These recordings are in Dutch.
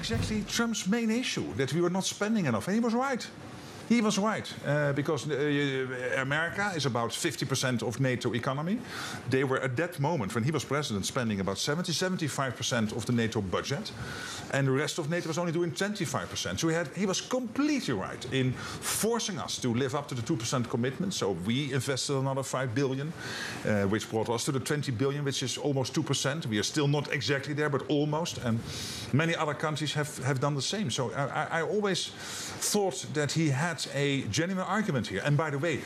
exactly Trump's main issue that we were not spending enough. And he was right. He was right uh, because uh, America is about 50% of NATO economy. They were at that moment, when he was president, spending about 70, 75% of the NATO budget, and the rest of NATO was only doing 25%. So he, had, he was completely right in forcing us to live up to the 2% commitment. So we invested another 5 billion, uh, which brought us to the 20 billion, which is almost 2%. We are still not exactly there, but almost. And many other countries have, have done the same. So I, I always thought that he had a genuine argument here. And by the way,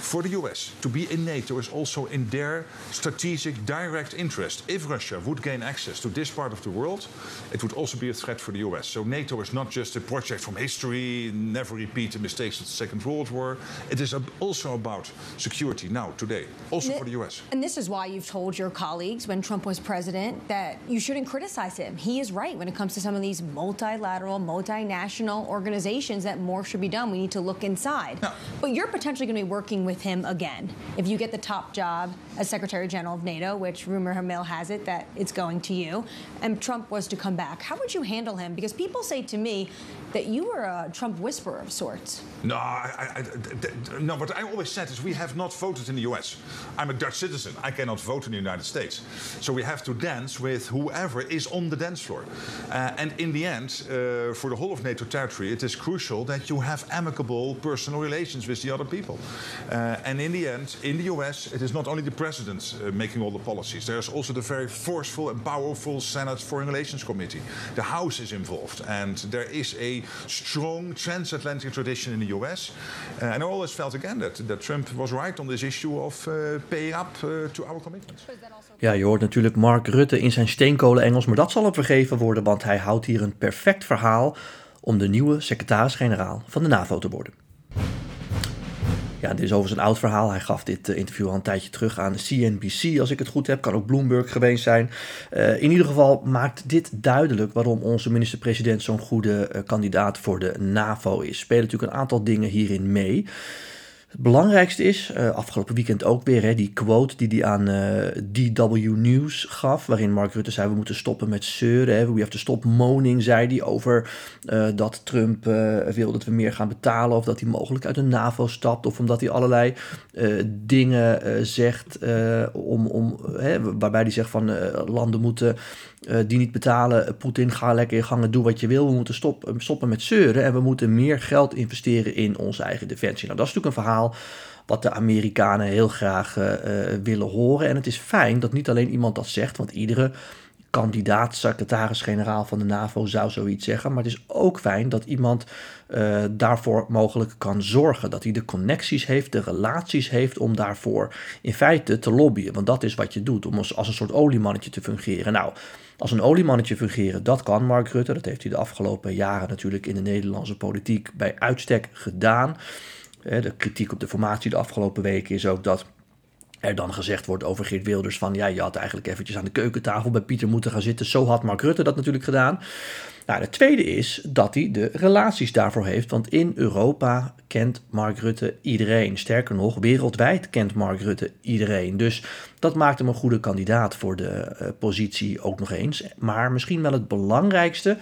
for the US to be in NATO is also in their strategic direct interest. If Russia would gain access to this part of the world, it would also be a threat for the US. So NATO is not just a project from history, never repeat the mistakes of the Second World War. It is also about security now, today, also for the US. And this is why you've told your colleagues when Trump was president that you shouldn't criticize him. He is right when it comes to some of these multilateral, multinational organizations that more should be done. We need to look inside. No. But you're potentially going to be working with him again if you get the top job as Secretary General of NATO, which rumor mill has it that it's going to you, and Trump was to come back. How would you handle him? Because people say to me that you were a Trump whisperer of sorts. No, I, I, I, no. What I always said is we have not voted in the U.S. I'm a Dutch citizen. I cannot vote in the United States. So we have to dance with whoever is on the dance floor. Uh, and in the end, uh, for the whole of NATO territory, it is crucial that you have amicable personal relations with the other people. Uh, and in the end, in the U.S., it is not only the president uh, making all the policies. There's also the very forceful and powerful Senate Foreign Relations Committee. The House is involved, and there is a strong transatlantic tradition in the US. Uh, and I always felt again that, that Trump was right on this issue of uh, paying up to our commitments. Ja, je hoort natuurlijk Mark Rutte in zijn steenkolen Engels, maar dat zal hem vergeven worden, want hij houdt hier een perfect verhaal om de nieuwe secretaris-generaal van de NAVO te worden. Ja, dit is overigens een oud verhaal. Hij gaf dit eh, interview al een tijdje terug aan CNBC, als ik het goed heb. Kan ook Bloomberg geweest zijn. Uh, in ieder geval maakt dit duidelijk waarom onze minister-president zo'n goede uh, kandidaat voor de NAVO is. Spelen natuurlijk een aantal dingen hierin mee. Het belangrijkste is, uh, afgelopen weekend ook weer, hè, die quote die hij aan uh, DW News gaf, waarin Mark Rutte zei we moeten stoppen met zeuren, hè, we have to stop moaning, zei hij over uh, dat Trump wil dat we meer gaan betalen of dat hij mogelijk uit de NAVO stapt of omdat hij allerlei dingen zegt om, om, hè, waarbij hij zegt van landen moeten die niet betalen. Poetin, ga lekker in gangen, doe wat je wil. We moeten stoppen, stoppen met zeuren en we moeten meer geld investeren in onze eigen defensie. Nou, dat is natuurlijk een verhaal wat de Amerikanen heel graag uh, willen horen. En het is fijn dat niet alleen iemand dat zegt, want iedere kandidaat secretaris-generaal van de NAVO zou zoiets zeggen. Maar het is ook fijn dat iemand uh, daarvoor mogelijk kan zorgen. Dat hij de connecties heeft, de relaties heeft om daarvoor in feite te lobbyen. Want dat is wat je doet, om als, als een soort oliemannetje te fungeren. Nou, als een oliemannetje fungeren, dat kan Mark Rutte. Dat heeft hij de afgelopen jaren natuurlijk in de Nederlandse politiek bij uitstek gedaan. De kritiek op de formatie de afgelopen weken is ook dat er dan gezegd wordt over Geert Wilders van ja, je had eigenlijk eventjes aan de keukentafel bij Pieter moeten gaan zitten. Zo had Mark Rutte dat natuurlijk gedaan. Nou, het tweede is dat hij de relaties daarvoor heeft, want in Europa kent Mark Rutte iedereen. Sterker nog, wereldwijd kent Mark Rutte iedereen. Dus dat maakt hem een goede kandidaat voor de uh, positie ook nog eens. Maar misschien wel het belangrijkste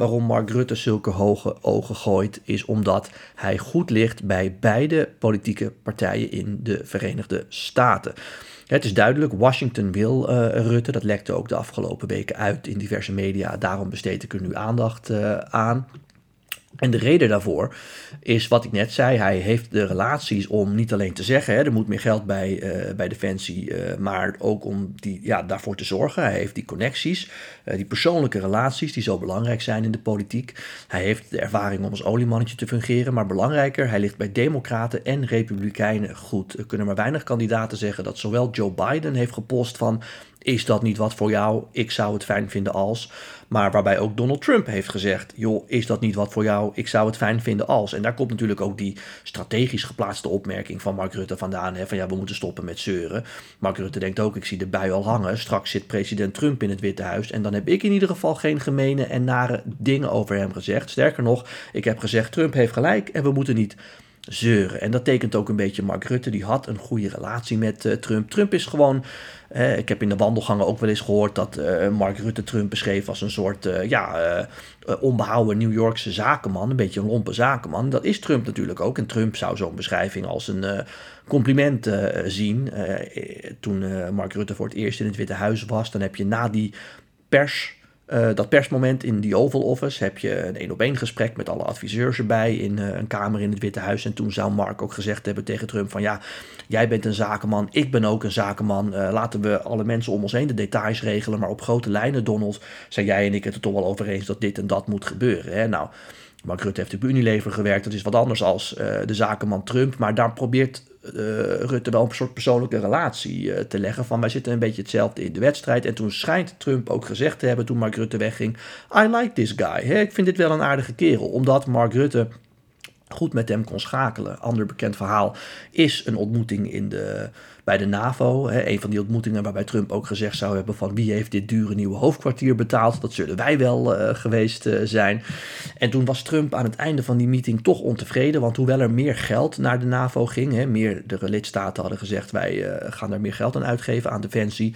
waarom Mark Rutte zulke hoge ogen gooit, is omdat hij goed ligt bij beide politieke partijen in de Verenigde Staten. Het is duidelijk, Washington wil uh, Rutte. Dat lekte ook de afgelopen weken uit in diverse media. Daarom besteed ik er nu aandacht uh, aan. En de reden daarvoor is wat ik net zei. Hij heeft de relaties om niet alleen te zeggen, hè, er moet meer geld bij, uh, bij Defensie, uh, maar ook om die, ja, daarvoor te zorgen. Hij heeft die connecties, uh, die persoonlijke relaties die zo belangrijk zijn in de politiek. Hij heeft de ervaring om als oliemannetje te fungeren, maar belangrijker, hij ligt bij democraten en republikeinen goed. Er kunnen maar weinig kandidaten zeggen dat zowel Joe Biden heeft gepost van is dat niet wat voor jou? Ik zou het fijn vinden als. Maar waarbij ook Donald Trump heeft gezegd: joh, is dat niet wat voor jou? Ik zou het fijn vinden als. En daar komt natuurlijk ook die strategisch geplaatste opmerking van Mark Rutte vandaan: hè, van ja, we moeten stoppen met zeuren. Mark Rutte denkt ook: ik zie de bui al hangen. Straks zit president Trump in het Witte Huis. En dan heb ik in ieder geval geen gemene en nare dingen over hem gezegd. Sterker nog, ik heb gezegd: Trump heeft gelijk en we moeten niet zeuren. En dat tekent ook een beetje Mark Rutte. Die had een goede relatie met uh, Trump. Trump is gewoon. Uh, ik heb in de wandelgangen ook wel eens gehoord dat uh, Mark Rutte Trump beschreef als een soort ja, onbehouden New Yorkse zakenman. Een beetje een lompe zakenman. Dat is Trump natuurlijk ook. En Trump zou zo'n beschrijving als een compliment zien. toen Mark Rutte voor het eerst in het Witte Huis was, dan heb je na die pers uh, dat persmoment in die Oval Office heb je een één op één gesprek met alle adviseurs erbij in uh, een kamer in het Witte Huis. En toen zou Mark ook gezegd hebben tegen Trump van ja, jij bent een zakenman, ik ben ook een zakenman. Uh, laten we alle mensen om ons heen de details regelen. Maar op grote lijnen, Donald, zijn jij en ik het er toch wel over eens dat dit en dat moet gebeuren. Hè? Nou, Mark Rutte heeft natuurlijk bij Unilever gewerkt. Dat is wat anders als de zakenman Trump. Maar daar probeert Rutte wel een soort persoonlijke relatie uh, te leggen. Van wij zitten een beetje hetzelfde in de wedstrijd. En toen schijnt Trump ook gezegd te hebben toen Mark Rutte wegging. I like this guy. He, ik vind dit wel een aardige kerel. Omdat Mark Rutte goed met hem kon schakelen. Ander bekend verhaal is een ontmoeting in de, bij de NAVO. Hè, een van die ontmoetingen waarbij Trump ook gezegd zou hebben van wie heeft dit dure nieuwe hoofdkwartier betaald. Dat zullen wij wel uh, geweest uh, zijn. En toen was Trump aan het einde van die meeting toch ontevreden. Want hoewel er meer geld naar de NAVO ging, hè, meerdere lidstaten hadden gezegd wij uh, gaan er meer geld aan uitgeven aan defensie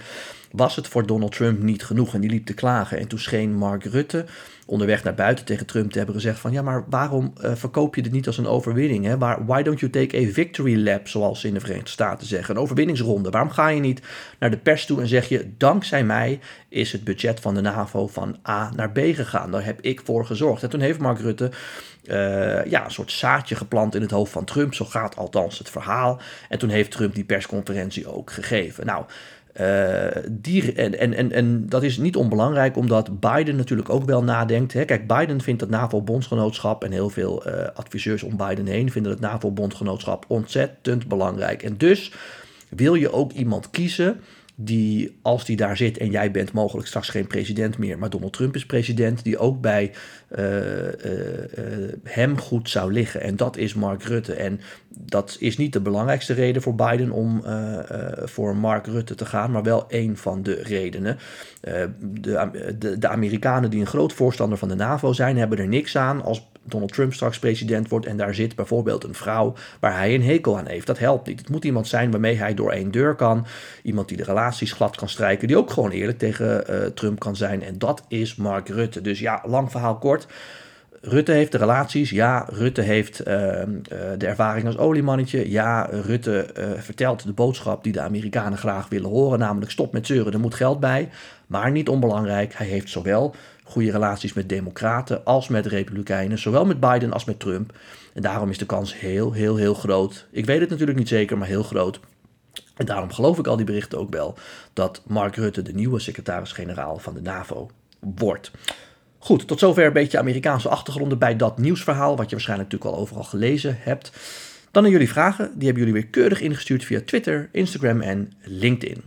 was het voor Donald Trump niet genoeg. En die liep te klagen. En toen scheen Mark Rutte onderweg naar buiten tegen Trump te hebben gezegd van... ja, maar waarom verkoop je dit niet als een overwinning? Hè? Waar, why don't you take a victory lap, zoals ze in de Verenigde Staten zeggen? Een overwinningsronde. Waarom ga je niet naar de pers toe en zeg je... dankzij mij is het budget van de NAVO van A naar B gegaan. Daar heb ik voor gezorgd. En toen heeft Mark Rutte... Uh, ja, een soort zaadje geplant in het hoofd van Trump. Zo gaat althans het verhaal. En toen heeft Trump die persconferentie ook gegeven. Nou, uh, die, en, en, en, dat is niet onbelangrijk, omdat Biden natuurlijk ook wel nadenkt. Hè. Kijk, Biden vindt het NAVO-bondgenootschap en heel veel uh, adviseurs om Biden heen vinden het NAVO-bondgenootschap ontzettend belangrijk. En dus wil je ook iemand kiezen die, als die daar zit en jij bent mogelijk straks geen president meer, maar Donald Trump is president, die ook bij uh, uh, hem goed zou liggen. En dat is Mark Rutte. En dat is niet de belangrijkste reden voor Biden om voor Mark Rutte te gaan, maar wel een van de redenen. de, de, de Amerikanen die een groot voorstander van de NAVO zijn, hebben er niks aan als Donald Trump straks president wordt en daar zit bijvoorbeeld een vrouw waar hij een hekel aan heeft. Dat helpt niet. Het moet iemand zijn waarmee hij door één deur kan. Iemand die de relaties glad kan strijken, die ook gewoon eerlijk tegen uh, Trump kan zijn. En dat is Mark Rutte. Dus ja, lang verhaal kort. Rutte heeft de relaties, ja. Rutte heeft uh, uh, de ervaring als oliemannetje. Ja, Rutte uh, vertelt de boodschap die de Amerikanen graag willen horen, namelijk stop met zeuren, er moet geld bij. Maar niet onbelangrijk, hij heeft zowel goede relaties met democraten als met republikeinen, zowel met Biden als met Trump. En daarom is de kans heel, heel, heel groot. Ik weet het natuurlijk niet zeker, maar heel groot. En daarom geloof ik al die berichten ook wel dat Mark Rutte de nieuwe secretaris-generaal van de NAVO wordt. Goed, tot zover een beetje Amerikaanse achtergronden bij dat nieuwsverhaal, wat je waarschijnlijk natuurlijk al overal gelezen hebt. Dan aan jullie vragen, die hebben jullie weer keurig ingestuurd via Twitter, Instagram en LinkedIn.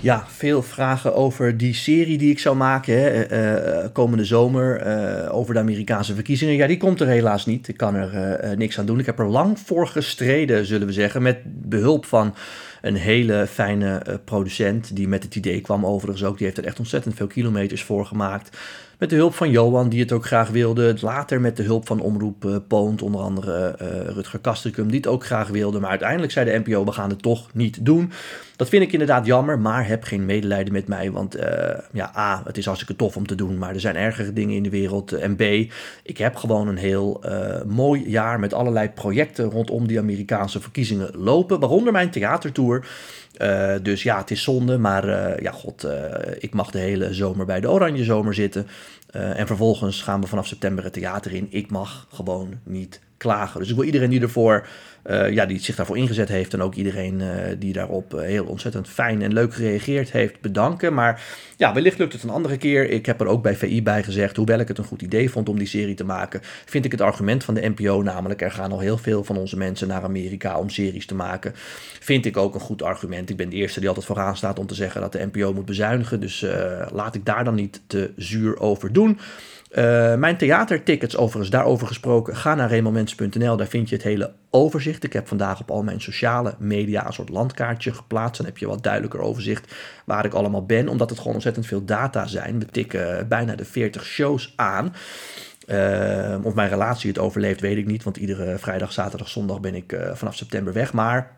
Ja, veel vragen over die serie die ik zou maken hè, uh, komende zomer uh, over de Amerikaanse verkiezingen. Ja, die komt er helaas niet. Ik kan er niks aan doen. Ik heb er lang voor gestreden, zullen we zeggen, met behulp van een hele fijne producent die met het idee kwam overigens ook. Die heeft er echt ontzettend veel kilometers voor gemaakt. Met de hulp van Johan, die het ook graag wilde. Later met de hulp van Omroep uh, Poont, onder andere uh, Rutger Kastrikum, die het ook graag wilde. Maar uiteindelijk zei de NPO, we gaan het toch niet doen. Dat vind ik inderdaad jammer, maar heb geen medelijden met mij. Want uh, ja, A, het is hartstikke tof om te doen, maar er zijn ergere dingen in de wereld. En B, ik heb gewoon een heel mooi jaar met allerlei projecten rondom die Amerikaanse verkiezingen lopen. Waaronder mijn theatertour. Uh, dus ja, het is zonde, maar uh, ja, god, uh, ik mag de hele zomer bij de Oranje Zomer zitten. en vervolgens gaan we vanaf september het theater in. Ik mag gewoon niet Dus ik wil iedereen die ervoor uh, ja, die zich daarvoor ingezet heeft. En ook iedereen uh, die daarop uh, heel ontzettend fijn en leuk gereageerd heeft, bedanken. Maar ja, wellicht lukt het een andere keer. Ik heb er ook bij VI bij gezegd, hoewel ik het een goed idee vond om die serie te maken, vind ik het argument van de NPO, namelijk er gaan al heel veel van onze mensen naar Amerika om series te maken, vind ik ook een goed argument. Ik ben de eerste die altijd vooraan staat om te zeggen dat de NPO moet bezuinigen. Dus laat ik daar dan niet te zuur over doen. Uh, mijn theatertickets, overigens, daarover gesproken, ga naar remoments.nl. Daar vind je het hele overzicht. Ik heb vandaag op al mijn sociale media een soort landkaartje geplaatst. Dan heb je wat duidelijker overzicht waar ik allemaal ben, omdat het gewoon ontzettend veel data zijn. We tikken bijna de 40 shows aan. Uh, of mijn relatie het overleeft, weet ik niet. Want iedere vrijdag, zaterdag, zondag ben ik uh, vanaf september weg. Maar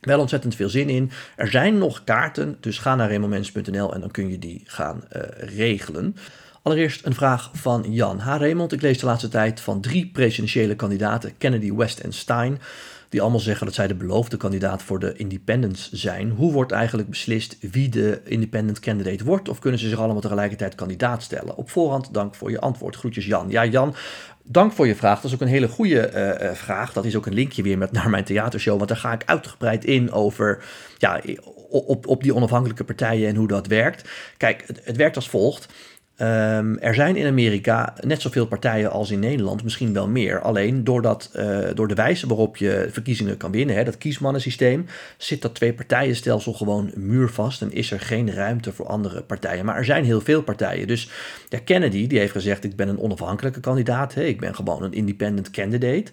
wel ontzettend veel zin in. Er zijn nog kaarten, dus ga naar remomens.nl en dan kun je die gaan regelen. Allereerst een vraag van Jan. Ha Raymond, ik lees de laatste tijd van drie presidentiële kandidaten, Kennedy, West en Stein, die allemaal zeggen dat zij de beloofde kandidaat voor de independents zijn. Hoe wordt eigenlijk beslist wie de independent candidate wordt? Of kunnen ze zich allemaal tegelijkertijd kandidaat stellen? Op voorhand dank voor je antwoord. Groetjes Jan. Ja Jan, dank voor je vraag. Dat is ook een hele goede uh, vraag. Dat is ook een linkje weer met naar mijn theatershow, want daar ga ik uitgebreid in over ja, op, op die onafhankelijke partijen en hoe dat werkt. Kijk, het, het werkt als volgt. Um, er zijn in Amerika net zoveel partijen als in Nederland, misschien wel meer. Alleen doordat, uh, door de wijze waarop je verkiezingen kan winnen, hè, dat kiesmannensysteem, zit dat twee-partijenstelsel gewoon muurvast en is er geen ruimte voor andere partijen. Maar er zijn heel veel partijen. Dus Kennedy die heeft gezegd: Ik ben een onafhankelijke kandidaat, hè, ik ben gewoon een independent candidate.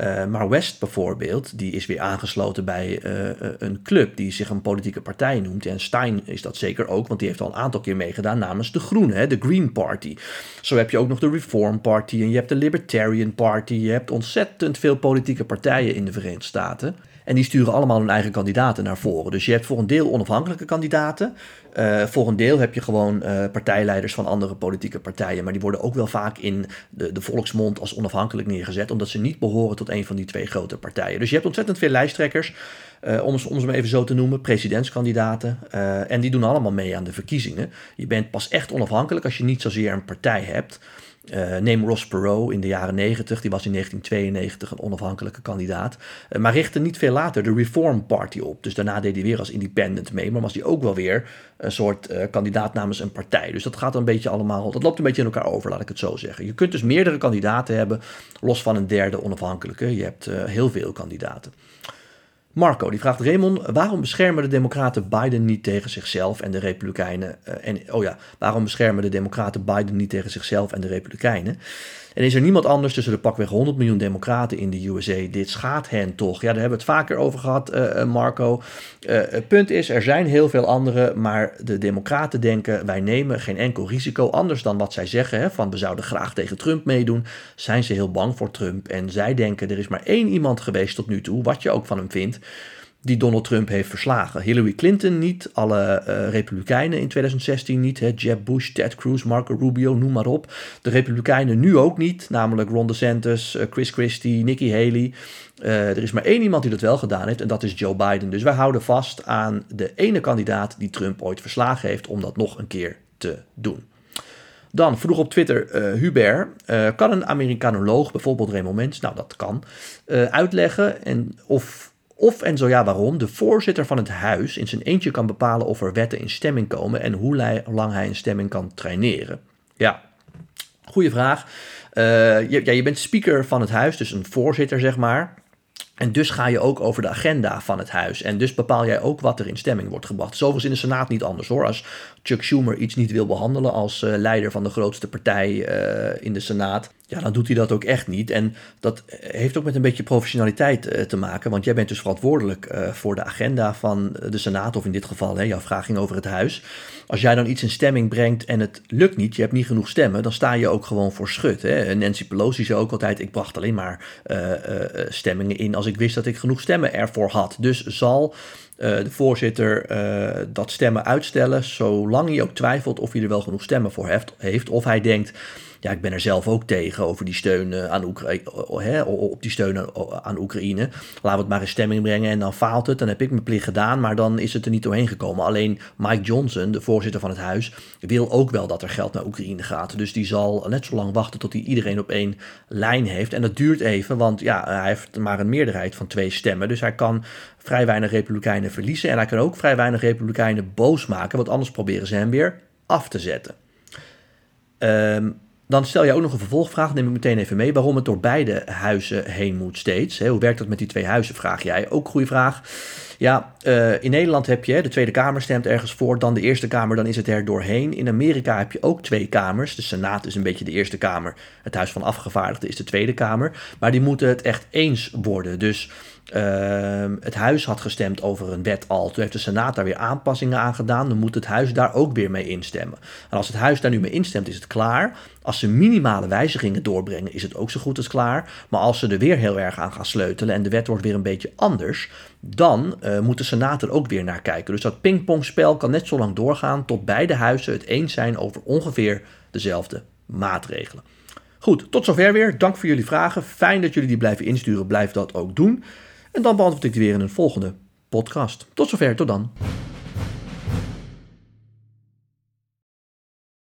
Uh, maar West bijvoorbeeld, die is weer aangesloten bij uh, een club die zich een politieke partij noemt. En Stein is dat zeker ook, want die heeft al een aantal keer meegedaan namens de Groenen, de Green Party. Zo heb je ook nog de Reform Party en je hebt de Libertarian Party. Je hebt ontzettend veel politieke partijen in de Verenigde Staten. En die sturen allemaal hun eigen kandidaten naar voren. Dus je hebt voor een deel onafhankelijke kandidaten. Uh, voor een deel heb je gewoon uh, partijleiders van andere politieke partijen. Maar die worden ook wel vaak in de, de volksmond als onafhankelijk neergezet. Omdat ze niet behoren tot een van die twee grote partijen. Dus je hebt ontzettend veel lijsttrekkers. Uh, om, om ze maar even zo te noemen, presidentskandidaten. en die doen allemaal mee aan de verkiezingen. Je bent pas echt onafhankelijk als je niet zozeer een partij hebt. Uh, neem Ross Perot in de jaren 90, die was in 1992 een onafhankelijke kandidaat. Maar richtte niet veel later de Reform Party op. Dus daarna deed hij weer als independent mee, maar was hij ook wel weer een soort kandidaat namens een partij. Dus dat gaat een beetje allemaal, dat loopt een beetje in elkaar over, laat ik het zo zeggen. Je kunt dus meerdere kandidaten hebben, los van een derde onafhankelijke. Je hebt heel veel kandidaten. Marco die vraagt Raymond, waarom beschermen de Democraten Biden niet tegen zichzelf en de Republikeinen? Uh, en oh ja, waarom beschermen de Democraten Biden niet tegen zichzelf en de Republikeinen? En is er niemand anders tussen de pakweg 100 miljoen Democraten in de USA? Dit schaadt hen toch? Ja, daar hebben we het vaker over gehad, uh, Marco. Uh, het punt is, er zijn heel veel anderen, maar de Democraten denken: wij nemen geen enkel risico. Anders dan wat zij zeggen: hè, van we zouden graag tegen Trump meedoen, zijn ze heel bang voor Trump. En zij denken: er is maar één iemand geweest tot nu toe, wat je ook van hem vindt die Donald Trump heeft verslagen. Hillary Clinton niet, alle uh, Republikeinen in 2016 niet, hè, Jeb Bush, Ted Cruz, Marco Rubio, noem maar op. De Republikeinen nu ook niet, namelijk Ron DeSantis, uh, Chris Christie, Nikki Haley. Uh, er is maar één iemand die dat wel gedaan heeft en dat is Joe Biden. Dus wij houden vast aan de ene kandidaat die Trump ooit verslagen heeft om dat nog een keer te doen. Dan vroeg op Twitter uh, Hubert, kan een Amerikanoloog, bijvoorbeeld Raymond Mens, nou dat kan, uitleggen en of of en zo ja, waarom de voorzitter van het huis in zijn eentje kan bepalen of er wetten in stemming komen en hoe lang hij een stemming kan traineren. Ja, goede vraag. Uh, je, ja, je bent speaker van het huis, dus een voorzitter zeg maar. En dus ga je ook over de agenda van het huis. En dus bepaal jij ook wat er in stemming wordt gebracht. Zoveel in de Senaat niet anders hoor. Als Chuck Schumer iets niet wil behandelen als uh, leider van de grootste partij uh, in de Senaat, ja, dan doet hij dat ook echt niet. En dat heeft ook met een beetje professionaliteit uh, te maken. Want jij bent dus verantwoordelijk voor de agenda van de Senaat, of in dit geval, hè, jouw vraag ging over het huis. Als jij dan iets in stemming brengt en het lukt niet, je hebt niet genoeg stemmen, dan sta je ook gewoon voor schut. Hè. Nancy Pelosi zei ook altijd: ik bracht alleen maar stemmingen in als ik wist dat ik genoeg stemmen ervoor had. Dus zal de voorzitter uh, dat stemmen uitstellen, zolang hij ook twijfelt of hij er wel genoeg stemmen voor heeft, heeft. Of hij denkt, ja, ik ben er zelf ook tegen over die steun eh, aan Oekraïne, op die steun aan Oekraïne. Laten we het maar in stemming brengen en dan faalt het. Dan heb ik mijn plicht gedaan, maar dan is het er niet doorheen gekomen. Alleen Mike Johnson, de voorzitter van het huis, wil ook wel dat er geld naar Oekraïne gaat. Dus die zal net zo lang wachten tot hij iedereen op één lijn heeft. En dat duurt even, want ja, hij heeft maar een meerderheid van twee stemmen. Dus hij kan vrij weinig Republikeinen verliezen. En hij kan ook vrij weinig Republikeinen boos maken, want anders proberen ze hem weer af te zetten. Um, dan stel je ook nog een vervolgvraag, neem ik meteen even mee, waarom het door beide huizen heen moet steeds. Hoe werkt dat met die twee huizen, vraag jij. Ook goede vraag. Ja, uh, in Nederland heb je, de Tweede Kamer stemt ergens voor, dan de Eerste Kamer, dan is het er doorheen. In Amerika heb je ook twee kamers. De Senaat is een beetje de Eerste Kamer, het Huis van Afgevaardigden is de Tweede Kamer. Maar die moeten het echt eens worden. Dus Ehm, het huis had gestemd over een wet al. Toen heeft de Senaat daar weer aanpassingen aan gedaan. Dan moet het huis daar ook weer mee instemmen. En als het huis daar nu mee instemt, is het klaar. Als ze minimale wijzigingen doorbrengen, is het ook zo goed als klaar. Maar als ze er weer heel erg aan gaan sleutelen en de wet wordt weer een beetje anders, dan uh, moet de Senaat er ook weer naar kijken. Dus dat pingpongspel kan net zo lang doorgaan tot beide huizen het eens zijn over ongeveer dezelfde maatregelen. Goed, tot zover weer. Dank voor jullie vragen. Fijn dat jullie die blijven insturen. Blijf dat ook doen. En dan beantwoord ik die weer in een volgende podcast. Tot zover, tot dan.